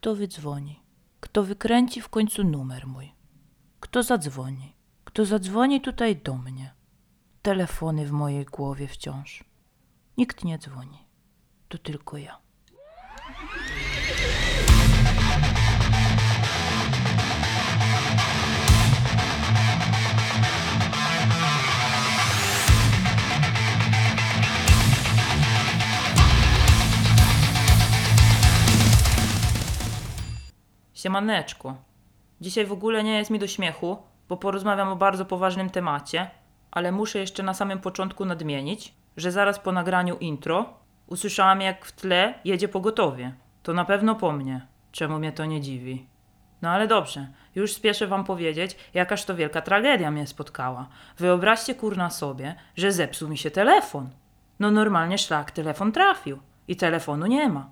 Kto wydzwoni? Kto wykręci w końcu numer mój? Kto zadzwoni? Kto zadzwoni tutaj do mnie? Telefony w mojej głowie wciąż. Nikt nie dzwoni. To tylko ja. Siemaneczku. Dzisiaj w ogóle nie jest mi do śmiechu, bo porozmawiam o bardzo poważnym temacie, ale muszę jeszcze na samym początku nadmienić, że zaraz po nagraniu intro usłyszałam jak w tle jedzie pogotowie. To na pewno po mnie. Czemu mnie to nie dziwi? No ale dobrze, już spieszę wam powiedzieć, jakaż to wielka tragedia mnie spotkała. Wyobraźcie kurna sobie, że zepsuł mi się telefon. No normalnie szlak telefon trafił i telefonu nie ma.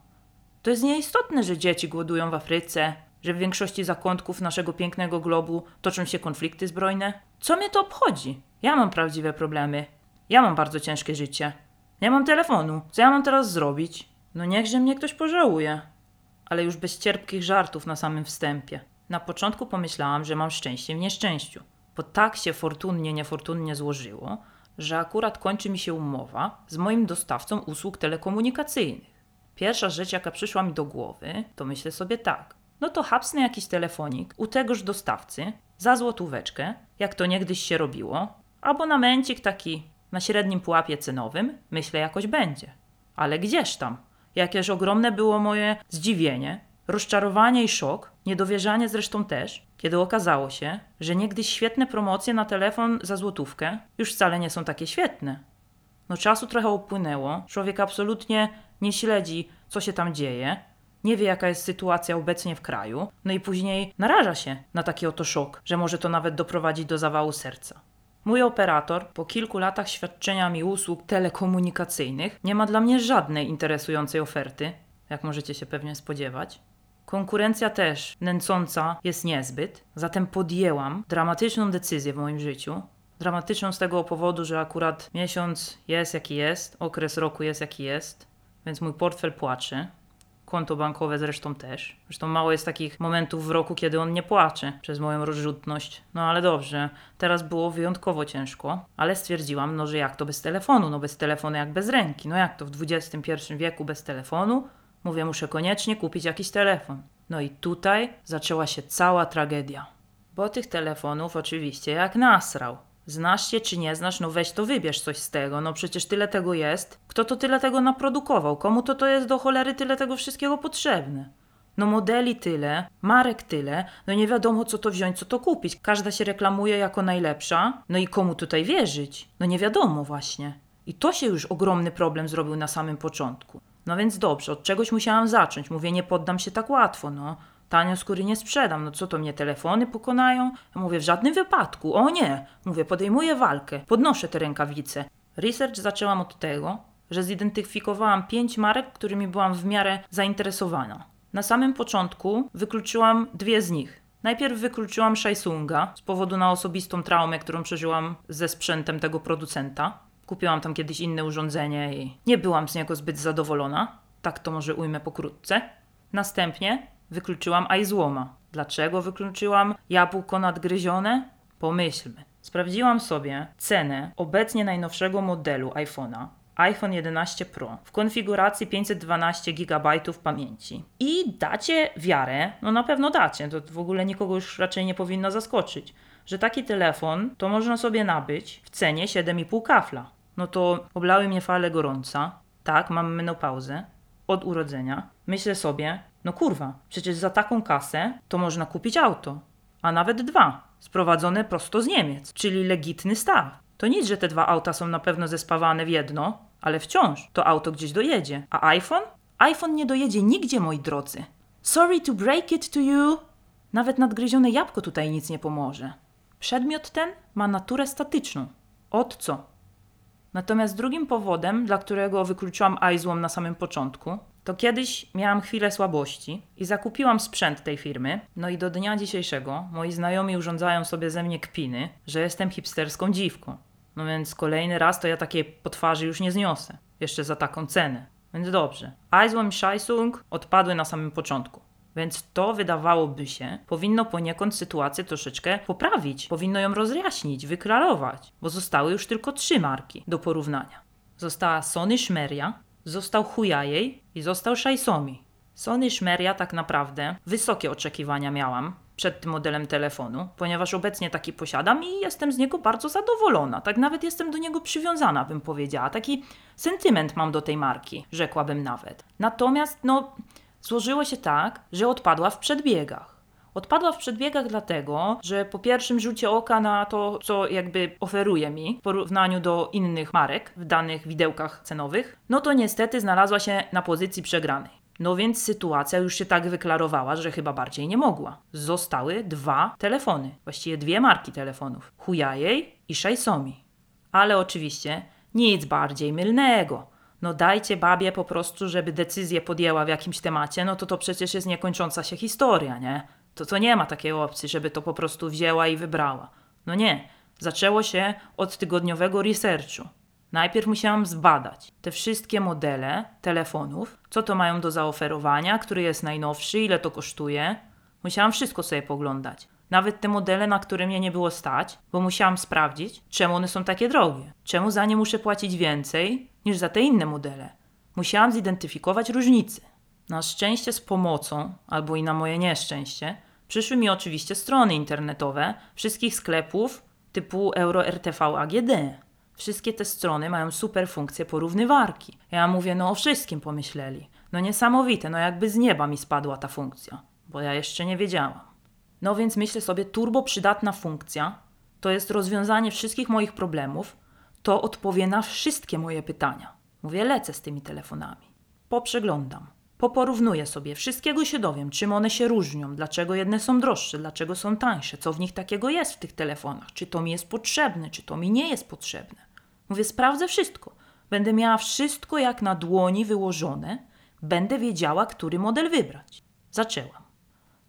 To jest nieistotne, że dzieci głodują w Afryce, że w większości zakątków naszego pięknego globu toczą się konflikty zbrojne. Co mnie to obchodzi? Ja mam prawdziwe problemy. Ja mam bardzo ciężkie życie. Nie mam telefonu. Co ja mam teraz zrobić? No niechże mnie ktoś pożałuje. Ale już bez cierpkich żartów na samym wstępie. Na początku pomyślałam, że mam szczęście w nieszczęściu, bo tak się fortunnie, niefortunnie złożyło, że akurat kończy mi się umowa z moim dostawcą usług telekomunikacyjnych. Pierwsza rzecz, jaka przyszła mi do głowy, to myślę sobie tak. No to hapsnę jakiś telefonik u tegoż dostawcy za złotóweczkę, jak to niegdyś się robiło, abonamencik taki na średnim pułapie cenowym, myślę jakoś będzie. Ale gdzież tam? Jakież ogromne było moje zdziwienie, rozczarowanie i szok, niedowierzanie zresztą też, kiedy okazało się, że niegdyś świetne promocje na telefon za złotówkę już wcale nie są takie świetne. No czasu trochę upłynęło, człowiek absolutnie nie śledzi, co się tam dzieje, nie wie, jaka jest sytuacja obecnie w kraju, no i później naraża się na taki oto szok, że może to nawet doprowadzić do zawału serca. Mój operator, po kilku latach świadczenia mi usług telekomunikacyjnych, nie ma dla mnie żadnej interesującej oferty, jak możecie się pewnie spodziewać. Konkurencja też nęcąca jest niezbyt, zatem podjęłam dramatyczną decyzję w moim życiu. Dramatyczną z tego powodu, że akurat miesiąc jest jaki jest, okres roku jest jaki jest, więc mój portfel płacze. Konto bankowe zresztą też. Zresztą mało jest takich momentów w roku, kiedy on nie płacze przez moją rozrzutność. No ale dobrze, teraz było wyjątkowo ciężko, ale stwierdziłam, no że jak to bez telefonu? No bez telefonu jak bez ręki. No jak to w XXI wieku bez telefonu? Mówię, muszę koniecznie kupić jakiś telefon. No i tutaj zaczęła się cała tragedia. Bo tych telefonów oczywiście jak nasrał. Znasz się czy nie znasz, no weź to wybierz coś z tego, no przecież tyle tego jest. Kto to tyle tego naprodukował? Komu to to jest do cholery tyle tego wszystkiego potrzebne? No modeli tyle, marek tyle, no nie wiadomo co to wziąć, co to kupić. Każda się reklamuje jako najlepsza, no i komu tutaj wierzyć? No nie wiadomo właśnie. I to się już ogromny problem zrobił na samym początku. No więc dobrze, od czegoś musiałam zacząć. Mówię, nie poddam się tak łatwo, no. Tanio skóry nie sprzedam, no co to mnie telefony pokonają? Mówię, w żadnym wypadku, o nie! Mówię, podejmuję walkę, podnoszę te rękawice. Research zaczęłam od tego, że zidentyfikowałam pięć marek, którymi byłam w miarę zainteresowana. Na samym początku wykluczyłam dwie z nich. Najpierw wykluczyłam Shaisunga z powodu na osobistą traumę, którą przeżyłam ze sprzętem tego producenta. Kupiłam tam kiedyś inne urządzenie i nie byłam z niego zbyt zadowolona. Tak to może ujmę pokrótce. Następnie wykluczyłam iZłoma. Dlaczego wykluczyłam jabłko nadgryzione? Pomyślmy. Sprawdziłam sobie cenę obecnie najnowszego modelu iPhone'a, iPhone 11 Pro w konfiguracji 512 GB pamięci. I dacie wiarę, no na pewno dacie, to w ogóle nikogo już raczej nie powinno zaskoczyć, że taki telefon to można sobie nabyć w cenie 7,5 kafla. No to oblały mnie fale gorąca. Tak, mam menopauzę od urodzenia. Myślę sobie, no kurwa, przecież za taką kasę to można kupić auto, a nawet dwa, sprowadzone prosto z Niemiec, czyli legitny staw. To nic, że te dwa auta są na pewno zespawane w jedno, ale wciąż to auto gdzieś dojedzie. A iPhone? iPhone nie dojedzie nigdzie, moi drodzy. Sorry to break it to you. Nawet nadgryzione jabłko tutaj nic nie pomoże. Przedmiot ten ma naturę statyczną. Od co? Natomiast drugim powodem, dla którego wykluczyłam iZłom na samym początku, to kiedyś miałam chwilę słabości i zakupiłam sprzęt tej firmy. No i do dnia dzisiejszego moi znajomi urządzają sobie ze mnie kpiny, że jestem hipsterską dziwką. No więc kolejny raz to ja takiej potwarzy już nie zniosę. Jeszcze za taką cenę. Więc dobrze. iZłom i Shaisung odpadły na samym początku. Więc to wydawałoby się, powinno poniekąd sytuację troszeczkę poprawić, powinno ją rozjaśnić, wyklarować, bo zostały już tylko trzy marki do porównania. Została Sony Szmeria, został Huawei i został Xiaomi. Sony Szmeria tak naprawdę wysokie oczekiwania miałam przed tym modelem telefonu, ponieważ obecnie taki posiadam i jestem z niego bardzo zadowolona. Tak nawet jestem do niego przywiązana, bym powiedziała. Taki sentyment mam do tej marki, rzekłabym nawet. Natomiast, no, złożyło się tak, że odpadła w przedbiegach. Odpadła w przedbiegach dlatego, że po pierwszym rzucie oka na to, co jakby oferuje mi w porównaniu do innych marek w danych widełkach cenowych, no to niestety znalazła się na pozycji przegranej. No więc sytuacja już się tak wyklarowała, że chyba bardziej nie mogła. Zostały dwa telefony, właściwie dwie marki telefonów: Huawei i Xiaomi. Ale oczywiście nic bardziej mylnego. No dajcie babie po prostu, żeby decyzję podjęła w jakimś temacie, no to to przecież jest niekończąca się historia, nie? To to nie ma takiej opcji, żeby to po prostu wzięła i wybrała. No nie. Zaczęło się od tygodniowego researchu. Najpierw musiałam zbadać te wszystkie modele telefonów, co to mają do zaoferowania, który jest najnowszy, ile to kosztuje. Musiałam wszystko sobie poglądać. Nawet te modele, na które mnie nie było stać, bo musiałam sprawdzić, czemu one są takie drogie. Czemu za nie muszę płacić więcej niż za te inne modele. Musiałam zidentyfikować różnice. Na szczęście z pomocą, albo i na moje nieszczęście, przyszły mi oczywiście strony internetowe wszystkich sklepów typu EuroRTV AGD. Wszystkie te strony mają super funkcję porównywarki. Ja mówię, no o wszystkim pomyśleli. No niesamowite, no jakby z nieba mi spadła ta funkcja, bo ja jeszcze nie wiedziałam. No więc myślę sobie, turbo przydatna funkcja to jest rozwiązanie wszystkich moich problemów, to odpowie na wszystkie moje pytania. Mówię, lecę z tymi telefonami. Poprzeglądam, poporównuję sobie, wszystkiego się dowiem, czym one się różnią, dlaczego jedne są droższe, dlaczego są tańsze, co w nich takiego jest w tych telefonach, czy to mi jest potrzebne, czy to mi nie jest potrzebne. Mówię, sprawdzę wszystko. Będę miała wszystko jak na dłoni wyłożone, będę wiedziała, który model wybrać. Zaczęłam.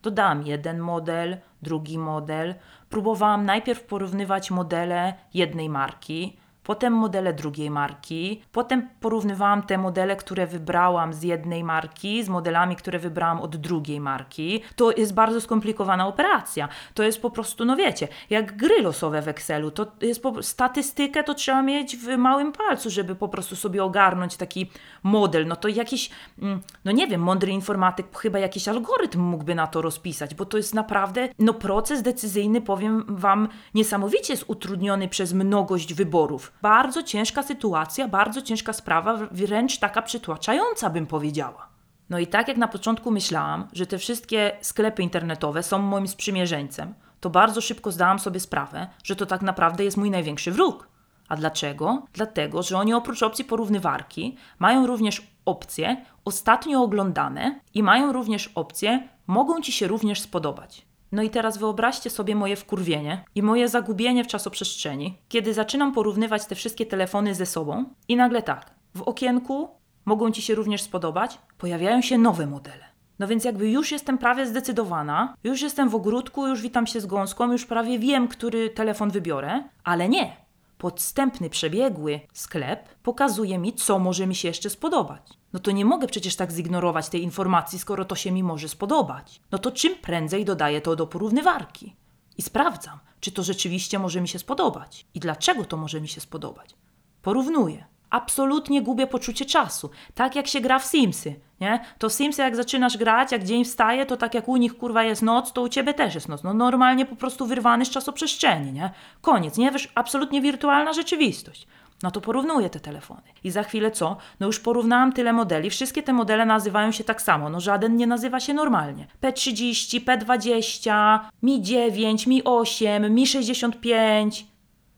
Dodałam jeden model, drugi model. Próbowałam najpierw porównywać modele jednej marki, potem modele drugiej marki, potem porównywałam te modele, które wybrałam z jednej marki z modelami, które wybrałam od drugiej marki. To jest bardzo skomplikowana operacja. To jest po prostu, no wiecie, jak gry losowe w Excelu. To jest po, statystykę to trzeba mieć w małym palcu, żeby po prostu sobie ogarnąć taki model. No to jakiś, mm, no nie wiem, mądry informatyk chyba jakiś algorytm mógłby na to rozpisać, bo to jest naprawdę, no proces decyzyjny, powiem Wam, niesamowicie jest utrudniony przez mnogość wyborów bardzo ciężka sytuacja, bardzo ciężka sprawa, wręcz taka przytłaczająca, bym powiedziała. No i tak jak na początku myślałam, że te wszystkie sklepy internetowe są moim sprzymierzeńcem, to bardzo szybko zdałam sobie sprawę, że to tak naprawdę jest mój największy wróg. A dlaczego? Dlatego, że oni oprócz opcji porównywarki mają również opcje ostatnio oglądane i mają również opcje mogą Ci się również spodobać. No i teraz wyobraźcie sobie moje wkurwienie i moje zagubienie w czasoprzestrzeni, kiedy zaczynam porównywać te wszystkie telefony ze sobą i nagle tak, w okienku mogą Ci się również spodobać, pojawiają się nowe modele. No więc jakby już jestem prawie zdecydowana, już jestem w ogródku, już witam się z gąską, już prawie wiem, który telefon wybiorę, ale nie podstępny, przebiegły sklep pokazuje mi, co może mi się jeszcze spodobać. No to nie mogę przecież tak zignorować tej informacji, skoro to się mi może spodobać. No to czym prędzej dodaję to do porównywarki i sprawdzam, czy to rzeczywiście może mi się spodobać i dlaczego to może mi się spodobać. Porównuję absolutnie gubię poczucie czasu. Tak jak się gra w Simsy, nie? To Simsy jak zaczynasz grać, jak dzień wstaje, to tak jak u nich kurwa jest noc, to u ciebie też jest noc. No normalnie po prostu wyrwany z czasoprzestrzeni, nie? Koniec, nie? Wiesz, absolutnie wirtualna rzeczywistość. No to porównuję te telefony. I za chwilę co? No już porównałam tyle modeli. Wszystkie te modele nazywają się tak samo. No żaden nie nazywa się normalnie. P30, P20, Mi 9, Mi 8, Mi 65.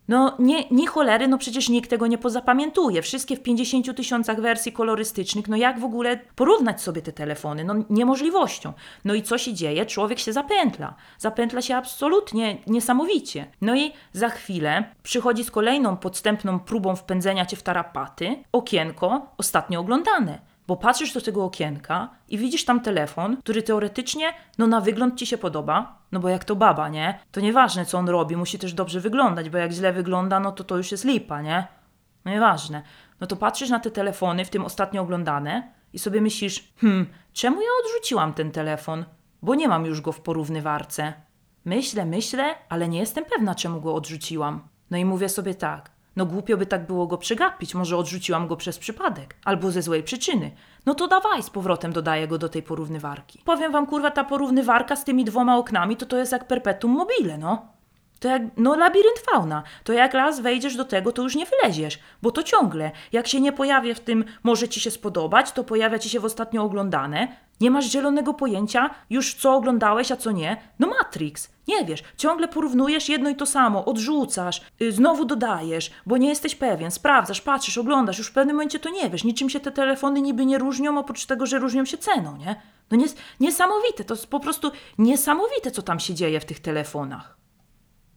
No nie, nie cholery, no przecież nikt tego nie pozapamiętuje. Wszystkie w 50 tysiącach wersji kolorystycznych, no jak w ogóle porównać sobie te telefony? No niemożliwością. No i co się dzieje? Człowiek się zapętla. Zapętla się absolutnie niesamowicie. No i za chwilę przychodzi z kolejną podstępną próbą wpędzenia cię w tarapaty okienko ostatnio oglądane bo patrzysz do tego okienka i widzisz tam telefon, który teoretycznie, no na wygląd ci się podoba, no bo jak to baba, nie? To nieważne, co on robi, musi też dobrze wyglądać, bo jak źle wygląda, no to to już jest lipa, nie? No nieważne. No to patrzysz na te telefony, w tym ostatnio oglądane, i sobie myślisz, hmm, czemu ja odrzuciłam ten telefon? bo nie mam już go w porównywarce. Myślę, myślę, ale nie jestem pewna, czemu go odrzuciłam. No i mówię sobie tak. No głupio by tak było go przegapić, może odrzuciłam go przez przypadek, albo ze złej przyczyny. No to dawaj, z powrotem dodaję go do tej porównywarki. Powiem wam, kurwa, ta porównywarka z tymi dwoma oknami, to to jest jak perpetuum mobile, no. To jak, no labirynt fauna. To jak raz wejdziesz do tego, to już nie wyleziesz, bo to ciągle. Jak się nie pojawia w tym, może ci się spodobać, to pojawia ci się w ostatnio oglądane. Nie masz zielonego pojęcia już co oglądałeś, a co nie. No Matrix. Nie wiesz, ciągle porównujesz jedno i to samo, odrzucasz, yy, znowu dodajesz, bo nie jesteś pewien, sprawdzasz, patrzysz, oglądasz, już w pewnym momencie to nie wiesz. Niczym się te telefony niby nie różnią, oprócz tego, że różnią się ceną, nie? No nies niesamowite, to jest po prostu niesamowite, co tam się dzieje w tych telefonach.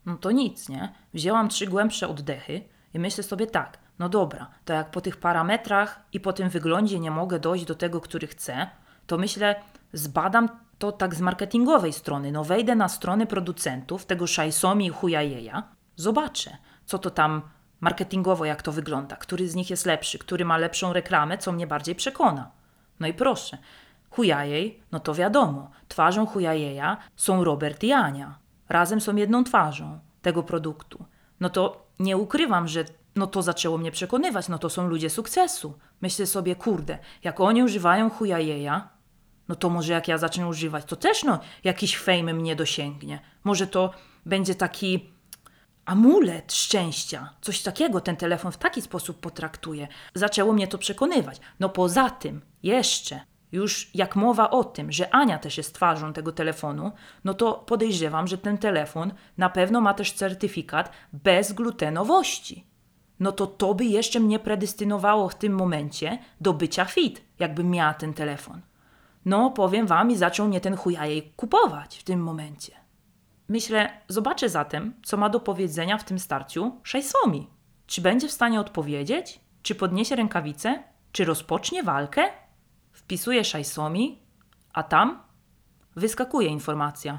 No to nic, nie? Wzięłam trzy głębsze oddechy i myślę sobie tak, no dobra, to jak po tych parametrach i po tym wyglądzie nie mogę dojść do tego, który chcę, to myślę, zbadam to tak z marketingowej strony. No wejdę na strony producentów tego Xiaomi i Huawei'a, zobaczę, co to tam marketingowo, jak to wygląda, który z nich jest lepszy, który ma lepszą reklamę, co mnie bardziej przekona. No i proszę, Huawei, no to wiadomo, twarzą Huawei'a są Robert i Ania. Razem są jedną twarzą tego produktu. No to nie ukrywam, że no to zaczęło mnie przekonywać, no to są ludzie sukcesu. Myślę sobie, kurde, jak oni używają Huawei'a, no to może jak ja zacznę używać, to też no jakiś fame mnie dosięgnie. Może to będzie taki amulet szczęścia. Coś takiego ten telefon w taki sposób potraktuje. Zaczęło mnie to przekonywać. No poza tym, jeszcze, już jak mowa o tym, że Ania też jest twarzą tego telefonu, no to podejrzewam, że ten telefon na pewno ma też certyfikat bezglutenowości. No to to by jeszcze mnie predestynowało w tym momencie do bycia fit, jakbym miała ten telefon. No, powiem wam, i zaczął mnie ten chujajej kupować w tym momencie. Myślę, zobaczę zatem, co ma do powiedzenia w tym starciu Xiaomi. Czy będzie w stanie odpowiedzieć? Czy podniesie rękawice? Czy rozpocznie walkę? Wpisuję Xiaomi, a tam wyskakuje informacja,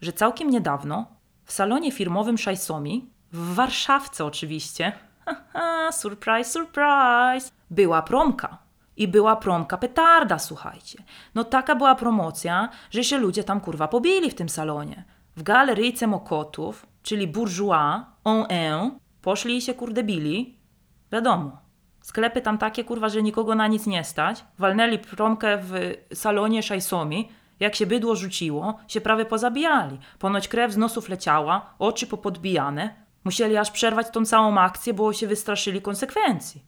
że całkiem niedawno w salonie firmowym Xiaomi, w Warszawce oczywiście, surprise, surprise, była promka. I była promka petarda, słuchajcie. No taka była promocja, że się ludzie tam kurwa pobili w tym salonie. W galeryjce Mokotów, czyli bourgeois, on un, poszli i się kurde bili. Wiadomo, sklepy tam takie kurwa, że nikogo na nic nie stać. Walnęli promkę w salonie Szajsomi. Jak się bydło rzuciło, się prawie pozabijali. Ponoć krew z nosów leciała, oczy popodbijane. Musieli aż przerwać tą całą akcję, bo się wystraszyli konsekwencji.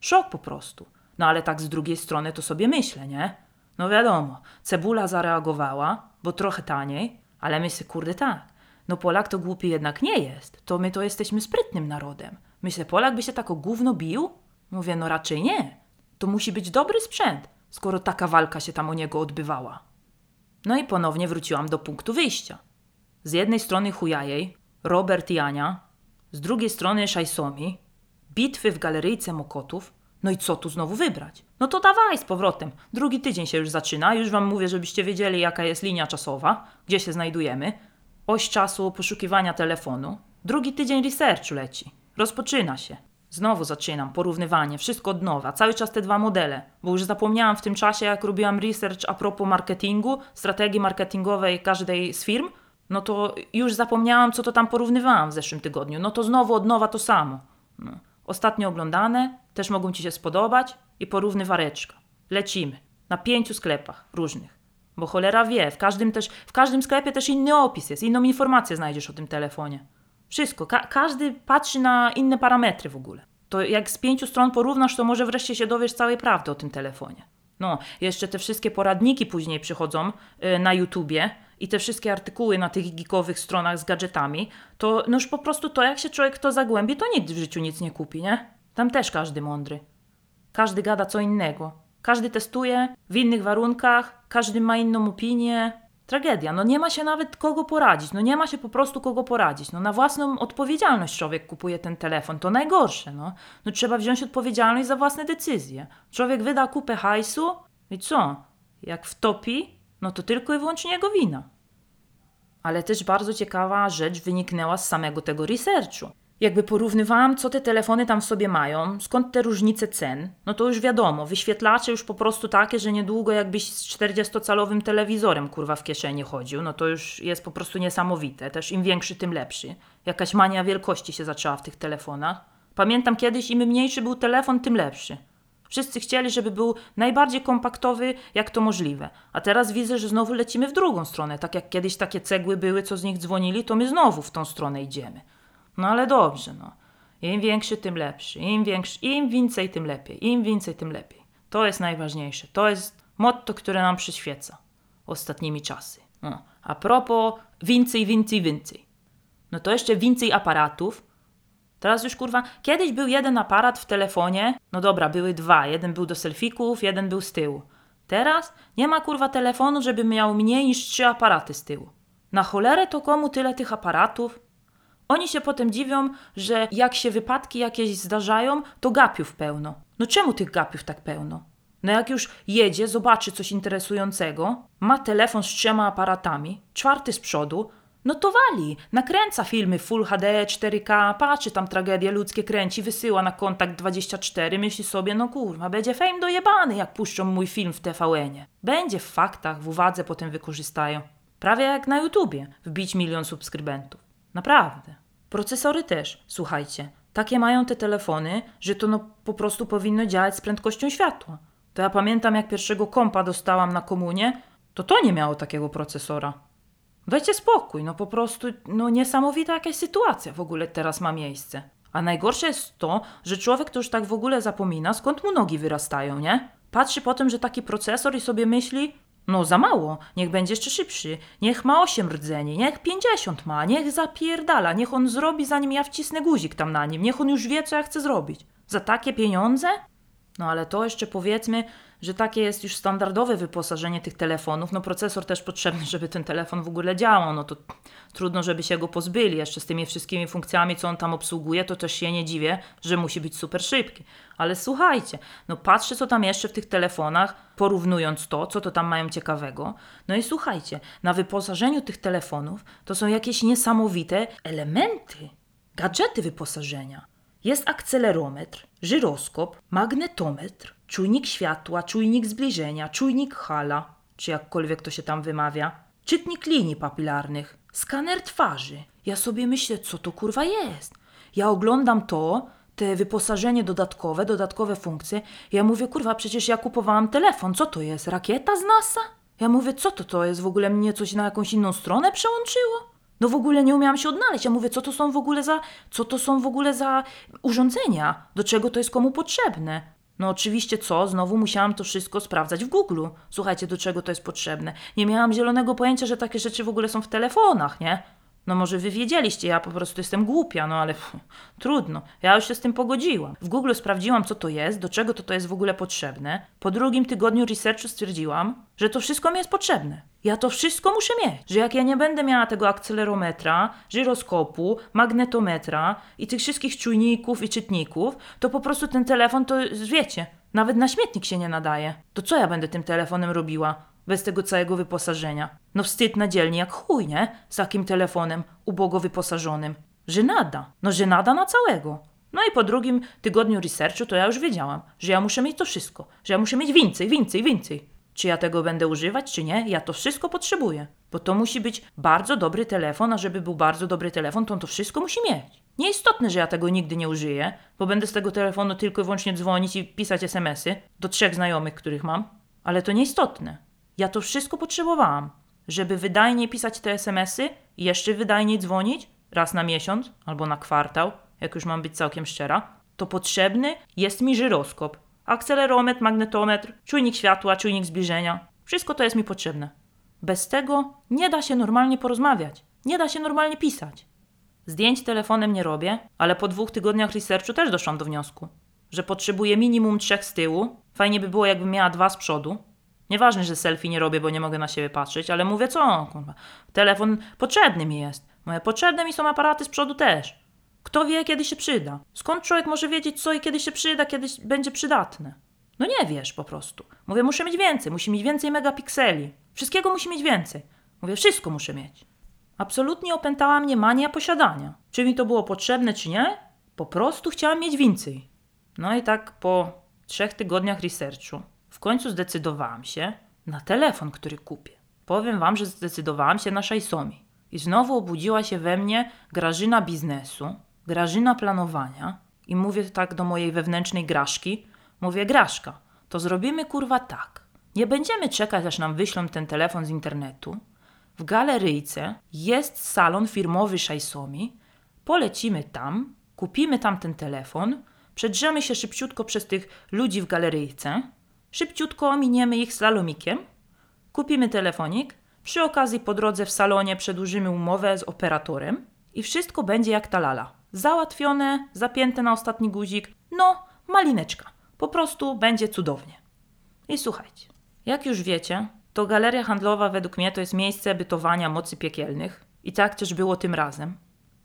Szok po prostu. No ale tak z drugiej strony to sobie myślę, nie? No wiadomo, cebula zareagowała, bo trochę taniej, ale myślę, kurde tak. No Polak to głupi jednak nie jest. To my to jesteśmy sprytnym narodem. Myślę, Polak by się tak o gówno bił? Mówię, no raczej nie. To musi być dobry sprzęt, skoro taka walka się tam o niego odbywała. No i ponownie wróciłam do punktu wyjścia. Z jednej strony Hujajej, Robert i Ania, z drugiej strony Szajsomi, bitwy w galeryjce Mokotów, no i co tu znowu wybrać? No to dawaj z powrotem. Drugi tydzień się już zaczyna. Już wam mówię, żebyście wiedzieli, jaka jest linia czasowa, gdzie się znajdujemy. Oś czasu poszukiwania telefonu. Drugi tydzień researchu leci. Rozpoczyna się. Znowu zaczynam porównywanie, wszystko od nowa, cały czas te dwa modele, bo już zapomniałam w tym czasie, jak robiłam research a propos marketingu, strategii marketingowej każdej z firm, no to już zapomniałam, co to tam porównywałam w zeszłym tygodniu. No to znowu od nowa to samo. No. Ostatnio oglądane, też mogą Ci się spodobać i porównywareczka. Lecimy. Na pięciu sklepach różnych. Bo cholera wie, w każdym, też, w każdym sklepie też inny opis jest, inną informację znajdziesz o tym telefonie. Wszystko. Ka każdy patrzy na inne parametry w ogóle. To jak z pięciu stron porównasz, to może wreszcie się dowiesz całej prawdy o tym telefonie. No, jeszcze te wszystkie poradniki później przychodzą yy, na YouTubie i te wszystkie artykuły na tych geekowych stronach z gadżetami, to no już po prostu to, jak się człowiek to zagłębi, to nikt w życiu nic nie kupi, nie? Tam też każdy mądry. Każdy gada co innego. Każdy testuje w innych warunkach, każdy ma inną opinię. Tragedia. No nie ma się nawet kogo poradzić. No nie ma się po prostu kogo poradzić. No na własną odpowiedzialność człowiek kupuje ten telefon. To najgorsze, no. No trzeba wziąć odpowiedzialność za własne decyzje. Człowiek wyda kupę hajsu i co? Jak wtopi, no to tylko i wyłącznie jego wina. Ale też bardzo ciekawa rzecz wyniknęła z samego tego researchu. Jakby porównywałam, co te telefony tam w sobie mają, skąd te różnice cen, no to już wiadomo, wyświetlacze już po prostu takie, że niedługo jakbyś z 40-calowym telewizorem kurwa w kieszeni chodził, no to już jest po prostu niesamowite. Też im większy, tym lepszy. Jakaś mania wielkości się zaczęła w tych telefonach. Pamiętam kiedyś, im mniejszy był telefon, tym lepszy. Wszyscy chcieli, żeby był najbardziej kompaktowy, jak to możliwe. A teraz widzę, że znowu lecimy w drugą stronę. Tak jak kiedyś takie cegły były, co z nich dzwonili, to my znowu w tą stronę idziemy. No ale dobrze, no. Im większy, tym lepszy. Im większy, im więcej, tym lepiej. Im więcej, tym lepiej. To jest najważniejsze. To jest motto, które nam przyświeca ostatnimi czasy. No. A propos więcej, więcej, więcej. No to jeszcze więcej aparatów. Teraz już kurwa, kiedyś był jeden aparat w telefonie. No dobra, były dwa. Jeden był do selfików, jeden był z tyłu. Teraz nie ma kurwa telefonu, żeby miał mniej niż trzy aparaty z tyłu. Na cholerę to komu tyle tych aparatów? Oni się potem dziwią, że jak się wypadki jakieś zdarzają, to gapiów pełno. No czemu tych gapiów tak pełno? No jak już jedzie, zobaczy coś interesującego, ma telefon z trzema aparatami, czwarty z przodu, no to wali, nakręca filmy Full HD, 4K, patrzy tam tragedie ludzkie kręci, wysyła na kontakt 24, myśli sobie, no kurwa, będzie fame dojebany, jak puszczą mój film w TVN-ie. Będzie w faktach, w uwadze potem wykorzystają. Prawie jak na YouTubie, wbić milion subskrybentów. Naprawdę. Procesory też, słuchajcie. Takie mają te telefony, że to no po prostu powinno działać z prędkością światła. To ja pamiętam, jak pierwszego kompa dostałam na komunie, to to nie miało takiego procesora. Dajcie spokój, no po prostu, no niesamowita jakaś sytuacja w ogóle teraz ma miejsce. A najgorsze jest to, że człowiek to już tak w ogóle zapomina, skąd mu nogi wyrastają, nie? Patrzy potem, że taki procesor i sobie myśli, no za mało, niech będzie jeszcze szybszy, niech ma 8 rdzeni, niech 50 ma, niech zapierdala, niech on zrobi zanim ja wcisnę guzik tam na nim, niech on już wie co ja chcę zrobić. Za takie pieniądze? No ale to jeszcze powiedzmy, że takie jest już standardowe wyposażenie tych telefonów. No procesor też potrzebny, żeby ten telefon w ogóle działał. No to trudno, żeby się go pozbyli. Jeszcze z tymi wszystkimi funkcjami, co on tam obsługuje, to też się nie dziwię, że musi być super szybki. Ale słuchajcie, no patrzę, co tam jeszcze w tych telefonach, porównując to, co to tam mają ciekawego. No i słuchajcie, na wyposażeniu tych telefonów to są jakieś niesamowite elementy, gadżety wyposażenia. Jest akcelerometr, żyroskop, magnetometr, czujnik światła, czujnik zbliżenia, czujnik hala, czy jakkolwiek to się tam wymawia, czytnik linii papilarnych, skaner twarzy. Ja sobie myślę, co to kurwa jest. Ja oglądam to, te wyposażenie dodatkowe, dodatkowe funkcje. Ja mówię, kurwa, przecież ja kupowałam telefon. Co to jest? Rakieta z NASA? Ja mówię, co to to jest? W ogóle mnie coś na jakąś inną stronę przełączyło? No w ogóle nie umiałam się odnaleźć. Ja mówię, co to są w ogóle za, co to są w ogóle za urządzenia? Do czego to jest komu potrzebne? No oczywiście co? Znowu musiałam to wszystko sprawdzać w Google. Słuchajcie, do czego to jest potrzebne. Nie miałam zielonego pojęcia, że takie rzeczy w ogóle są w telefonach, nie? No może wy wiedzieliście, ja po prostu jestem głupia, no ale pff, trudno. Ja już się z tym pogodziłam. W Google sprawdziłam, co to jest, do czego to, to jest w ogóle potrzebne. Po drugim tygodniu researchu stwierdziłam, że to wszystko mi jest potrzebne. Ja to wszystko muszę mieć. Że jak ja nie będę miała tego akcelerometra, żyroskopu, magnetometra i tych wszystkich czujników i czytników, to po prostu ten telefon to, wiecie, nawet na śmietnik się nie nadaje. To co ja będę tym telefonem robiła? Bez tego całego wyposażenia. No wstyd na dzielni jak chuj, nie? Z takim telefonem ubogo wyposażonym. Żenada. No żenada na całego. No i po drugim tygodniu researchu to ja już wiedziałam, że ja muszę mieć to wszystko, że ja muszę mieć więcej, więcej, więcej. Czy ja tego będę używać, czy nie, ja to wszystko potrzebuję. Bo to musi być bardzo dobry telefon, a żeby był bardzo dobry telefon, to on to wszystko musi mieć. Nieistotne, że ja tego nigdy nie użyję, bo będę z tego telefonu tylko i wyłącznie dzwonić i pisać SMS-y do trzech znajomych, których mam. Ale to nieistotne. Ja to wszystko potrzebowałam, żeby wydajnie pisać te SMS-y jeszcze wydajniej dzwonić raz na miesiąc albo na kwartał, jak już mam być całkiem szczera, to potrzebny jest mi żyroskop, akcelerometr, magnetometr, czujnik światła, czujnik zbliżenia. Wszystko to jest mi potrzebne. Bez tego nie da się normalnie porozmawiać, nie da się normalnie pisać. Zdjęć telefonem nie robię, ale po dwóch tygodniach researchu też doszłam do wniosku, że potrzebuję minimum trzech z tyłu. Fajnie by było, jakbym miała dwa z przodu, Nieważne, że selfie nie robię, bo nie mogę na siebie patrzeć, ale mówię co, kurwa. Telefon potrzebny mi jest. Moje potrzebne mi są aparaty z przodu też. Kto wie, kiedy się przyda? Skąd człowiek może wiedzieć, co i kiedy się przyda, kiedy będzie przydatne? No nie wiesz po prostu. Mówię, muszę mieć więcej, musi mieć więcej megapikseli. Wszystkiego musi mieć więcej. Mówię, wszystko muszę mieć. Absolutnie opętała mnie mania posiadania. Czy mi to było potrzebne, czy nie? Po prostu chciałam mieć więcej. No i tak po trzech tygodniach researchu końcu zdecydowałam się na telefon, który kupię. Powiem wam, że zdecydowałam się na Xiaomi. I znowu obudziła się we mnie grażyna biznesu, grażyna planowania i mówię tak do mojej wewnętrznej graszki, mówię graszka, to zrobimy kurwa tak. Nie będziemy czekać, aż nam wyślą ten telefon z internetu. W galeryjce jest salon firmowy Xiaomi. Polecimy tam, kupimy tam ten telefon, przedrzemy się szybciutko przez tych ludzi w galeryjce, szybciutko ominiemy ich slalomikiem, kupimy telefonik, przy okazji po drodze w salonie przedłużymy umowę z operatorem i wszystko będzie jak ta lala. Załatwione, zapięte na ostatni guzik, no, malineczka. Po prostu będzie cudownie. I słuchajcie, jak już wiecie, to galeria handlowa według mnie to jest miejsce bytowania mocy piekielnych. I tak też było tym razem.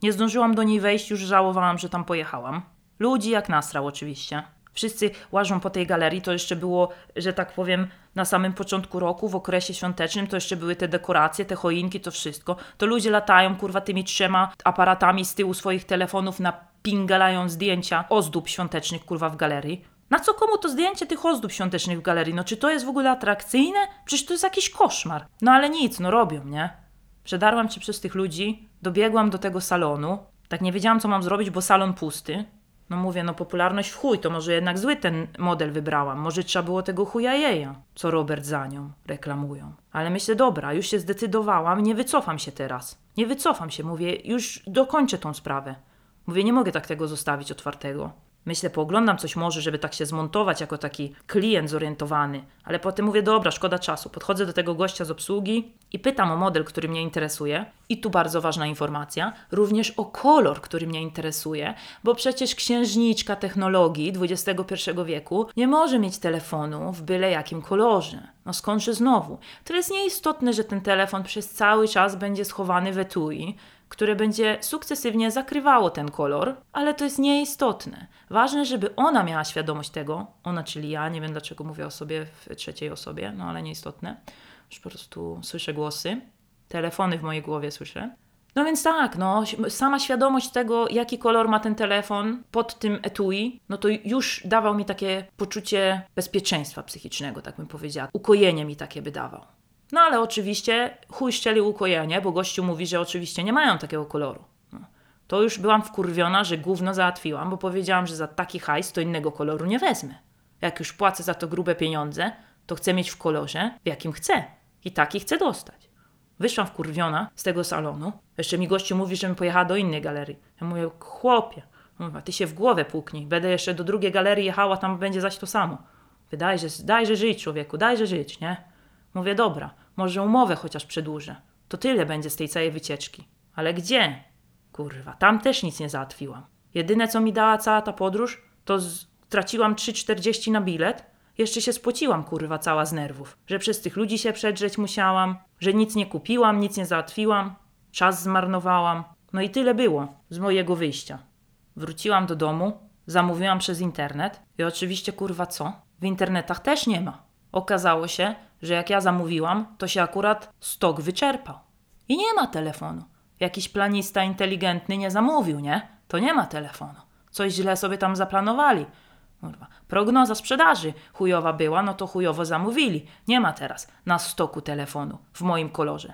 Nie zdążyłam do niej wejść, już żałowałam, że tam pojechałam. Ludzi jak nastrał oczywiście. Wszyscy łażą po tej galerii, to jeszcze było, że tak powiem, na samym początku roku, w okresie świątecznym, to jeszcze były te dekoracje, te choinki, to wszystko. To ludzie latają, kurwa, tymi trzema aparatami z tyłu swoich telefonów, napingalają zdjęcia ozdób świątecznych, kurwa, w galerii. Na co komu to zdjęcie tych ozdób świątecznych w galerii? No czy to jest w ogóle atrakcyjne? Przecież to jest jakiś koszmar. No ale nic, no robią, nie? Przedarłam się przez tych ludzi, dobiegłam do tego salonu. Tak nie wiedziałam, co mam zrobić, bo salon pusty. No mówię, no popularność w chuj, to może jednak zły ten model wybrałam. Może trzeba było tego chuja jeja, co Robert za nią reklamują. Ale myślę, dobra, już się zdecydowałam, nie wycofam się teraz. Nie wycofam się, mówię, już dokończę tą sprawę. Mówię, nie mogę tak tego zostawić otwartego. Myślę, pooglądam coś może, żeby tak się zmontować jako taki klient zorientowany, ale potem mówię, dobra, szkoda czasu. Podchodzę do tego gościa z obsługi i pytam o model, który mnie interesuje. I tu bardzo ważna informacja, również o kolor, który mnie interesuje, bo przecież księżniczka technologii XXI wieku nie może mieć telefonu w byle jakim kolorze. No skądże znowu? To jest nieistotne, że ten telefon przez cały czas będzie schowany w etui, które będzie sukcesywnie zakrywało ten kolor, ale to jest nieistotne. Ważne, żeby ona miała świadomość tego, ona, czyli ja, nie wiem dlaczego mówię o sobie w trzeciej osobie, no ale nieistotne, już po prostu słyszę głosy, telefony w mojej głowie słyszę. No więc tak, no, sama świadomość tego, jaki kolor ma ten telefon pod tym etui, no to już dawał mi takie poczucie bezpieczeństwa psychicznego, tak bym powiedziała. Ukojenie mi takie by dawał. No ale oczywiście chuj szczelił ukojenie, bo gościu mówi, że oczywiście nie mają takiego koloru. No. To już byłam wkurwiona, że gówno załatwiłam, bo powiedziałam, że za taki hajs to innego koloru nie wezmę. Jak już płacę za to grube pieniądze, to chcę mieć w kolorze, w jakim chcę. I taki chcę dostać. Wyszłam wkurwiona z tego salonu. Jeszcze mi gościu mówi, żebym pojechała do innej galerii. Ja mówię, chłopie, mówię, ty się w głowę puknij. Będę jeszcze do drugiej galerii jechała, tam będzie zaś to samo. Wydajże, dajże żyć człowieku, dajże żyć, nie? Mówię, dobra, może umowę chociaż przedłużę. To tyle będzie z tej całej wycieczki. Ale gdzie? Kurwa, tam też nic nie załatwiłam. Jedyne, co mi dała cała ta podróż, to straciłam 3,40 na bilet. Jeszcze się spociłam, kurwa, cała z nerwów. Że przez tych ludzi się przedrzeć musiałam, że nic nie kupiłam, nic nie załatwiłam, czas zmarnowałam. No i tyle było z mojego wyjścia. Wróciłam do domu, zamówiłam przez internet i oczywiście, kurwa, co? W internetach też nie ma. Okazało się, że jak ja zamówiłam, to się akurat stok wyczerpał. I nie ma telefonu. Jakiś planista inteligentny nie zamówił, nie? To nie ma telefonu. Coś źle sobie tam zaplanowali. Kurwa. Prognoza sprzedaży chujowa była, no to chujowo zamówili. Nie ma teraz na stoku telefonu w moim kolorze.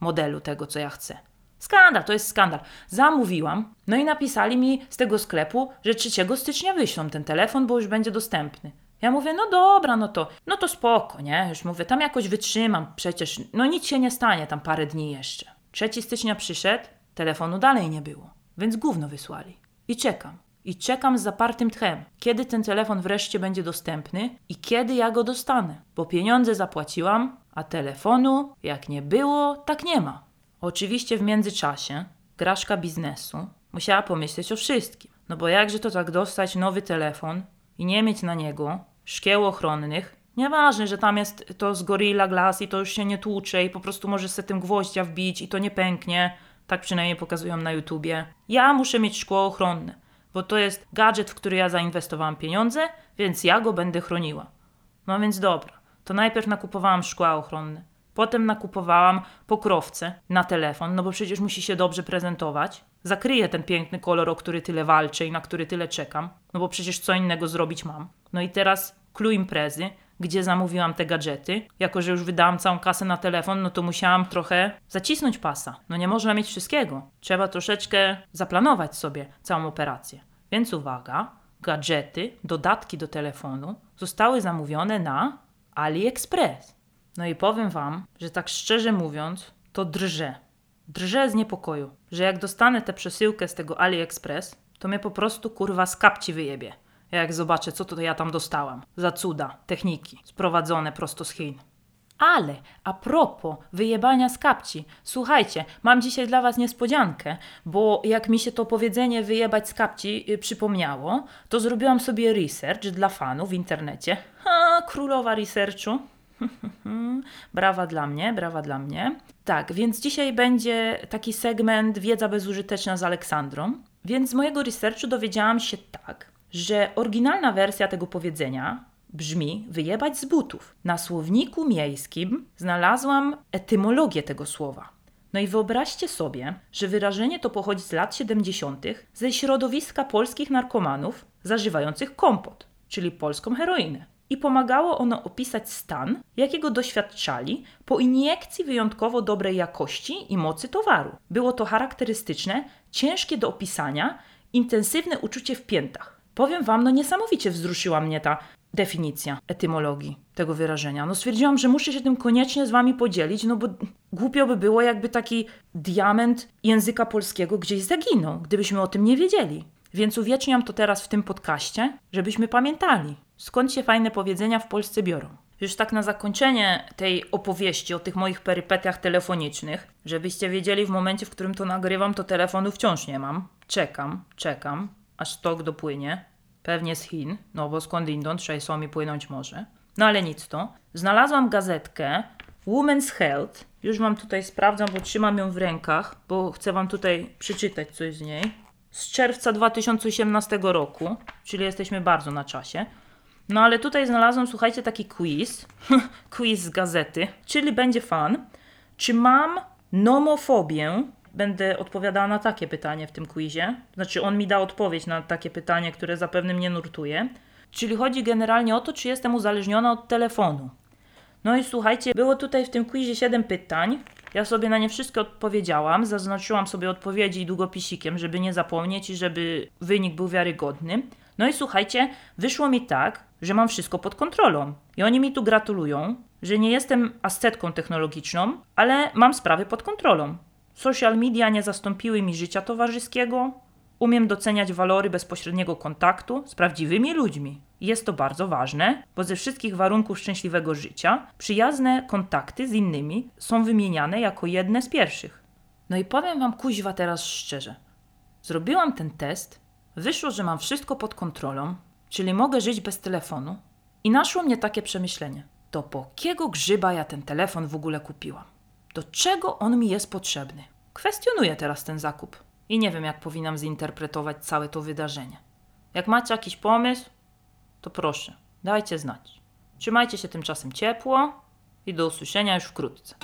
Modelu tego, co ja chcę. Skandal, to jest skandal. Zamówiłam, no i napisali mi z tego sklepu, że 3 stycznia wyślą ten telefon, bo już będzie dostępny. Ja mówię, no dobra, no to, no to spoko, nie? Już mówię, tam jakoś wytrzymam, przecież, no nic się nie stanie tam parę dni jeszcze. 3 stycznia przyszedł, telefonu dalej nie było, więc gówno wysłali. I czekam. I czekam z zapartym tchem, kiedy ten telefon wreszcie będzie dostępny i kiedy ja go dostanę. Bo pieniądze zapłaciłam, a telefonu jak nie było, tak nie ma. Oczywiście w międzyczasie graszka biznesu musiała pomyśleć o wszystkim. No bo jakże to tak dostać nowy telefon i nie mieć na niego szkieł ochronnych, nieważne, że tam jest to z Gorilla Glass i to już się nie tłucze i po prostu możesz sobie tym gwoździa wbić i to nie pęknie, tak przynajmniej pokazują na YouTubie. Ja muszę mieć szkło ochronne, bo to jest gadżet, w który ja zainwestowałam pieniądze, więc ja go będę chroniła. No więc dobra, to najpierw nakupowałam szkła ochronne. Potem nakupowałam pokrowce na telefon, no bo przecież musi się dobrze prezentować. Zakryję ten piękny kolor, o który tyle walczę i na który tyle czekam, no bo przecież co innego zrobić mam. No i teraz clue imprezy, gdzie zamówiłam te gadżety. Jako, że już wydałam całą kasę na telefon, no to musiałam trochę zacisnąć pasa. No nie można mieć wszystkiego. Trzeba troszeczkę zaplanować sobie całą operację. Więc uwaga, gadżety, dodatki do telefonu zostały zamówione na AliExpress. No i powiem wam, że tak szczerze mówiąc, to drżę. Drżę z niepokoju, że jak dostanę tę przesyłkę z tego AliExpress, to mnie po prostu kurwa z kapci wyjebie. Jak zobaczę, co to ja tam dostałam. Za cuda, techniki, sprowadzone prosto z Chin. Ale a propos wyjebania z kapci, słuchajcie, mam dzisiaj dla Was niespodziankę, bo jak mi się to powiedzenie wyjebać z kapci y, przypomniało, to zrobiłam sobie research dla fanów w internecie. Ha, królowa researchu. brawa dla mnie, brawa dla mnie. Tak, więc dzisiaj będzie taki segment Wiedza bezużyteczna z Aleksandrą. Więc z mojego researchu dowiedziałam się tak, że oryginalna wersja tego powiedzenia brzmi wyjebać z butów. Na słowniku miejskim znalazłam etymologię tego słowa. No i wyobraźcie sobie, że wyrażenie to pochodzi z lat 70. ze środowiska polskich narkomanów zażywających kompot, czyli polską heroinę. I pomagało ono opisać stan, jakiego doświadczali po iniekcji wyjątkowo dobrej jakości i mocy towaru. Było to charakterystyczne, ciężkie do opisania, intensywne uczucie w piętach. Powiem Wam, no niesamowicie wzruszyła mnie ta definicja etymologii tego wyrażenia. No stwierdziłam, że muszę się tym koniecznie z Wami podzielić, no bo głupio by było, jakby taki diament języka polskiego gdzieś zaginął, gdybyśmy o tym nie wiedzieli. Więc uwieczniam to teraz w tym podcaście, żebyśmy pamiętali, skąd się fajne powiedzenia w Polsce biorą. Już tak na zakończenie tej opowieści o tych moich perypetiach telefonicznych, żebyście wiedzieli w momencie, w którym to nagrywam, to telefonu wciąż nie mam. Czekam, czekam, aż stok dopłynie. Pewnie z Chin, no bo skąd inąd mi płynąć może. No ale nic to. Znalazłam gazetkę Women's Health. Już wam tutaj sprawdzam, bo trzymam ją w rękach, bo chcę wam tutaj przeczytać coś z niej. Z czerwca 2018 roku, czyli jesteśmy bardzo na czasie. No ale tutaj znalazłam, słuchajcie, taki quiz. quiz z gazety, czyli będzie fan. Czy mam nomofobię? Będę odpowiadała na takie pytanie w tym quizie. Znaczy, on mi da odpowiedź na takie pytanie, które zapewne mnie nurtuje. Czyli chodzi generalnie o to, czy jestem uzależniona od telefonu. No i słuchajcie, było tutaj w tym quizie 7 pytań. Ja sobie na nie wszystkie odpowiedziałam, zaznaczyłam sobie odpowiedzi długopisikiem, żeby nie zapomnieć i żeby wynik był wiarygodny. No i słuchajcie, wyszło mi tak, że mam wszystko pod kontrolą. I oni mi tu gratulują, że nie jestem ascetką technologiczną, ale mam sprawy pod kontrolą. Social media nie zastąpiły mi życia towarzyskiego. Umiem doceniać walory bezpośredniego kontaktu z prawdziwymi ludźmi. Jest to bardzo ważne, bo ze wszystkich warunków szczęśliwego życia przyjazne kontakty z innymi są wymieniane jako jedne z pierwszych. No i powiem wam kuźwa teraz szczerze. Zrobiłam ten test, wyszło, że mam wszystko pod kontrolą, czyli mogę żyć bez telefonu. I naszło mnie takie przemyślenie. To po kiego grzyba ja ten telefon w ogóle kupiłam? Do czego on mi jest potrzebny? Kwestionuję teraz ten zakup i nie wiem, jak powinnam zinterpretować całe to wydarzenie. Jak macie jakiś pomysł, to proszę, dajcie znać. Trzymajcie się tymczasem ciepło i do usłyszenia już wkrótce.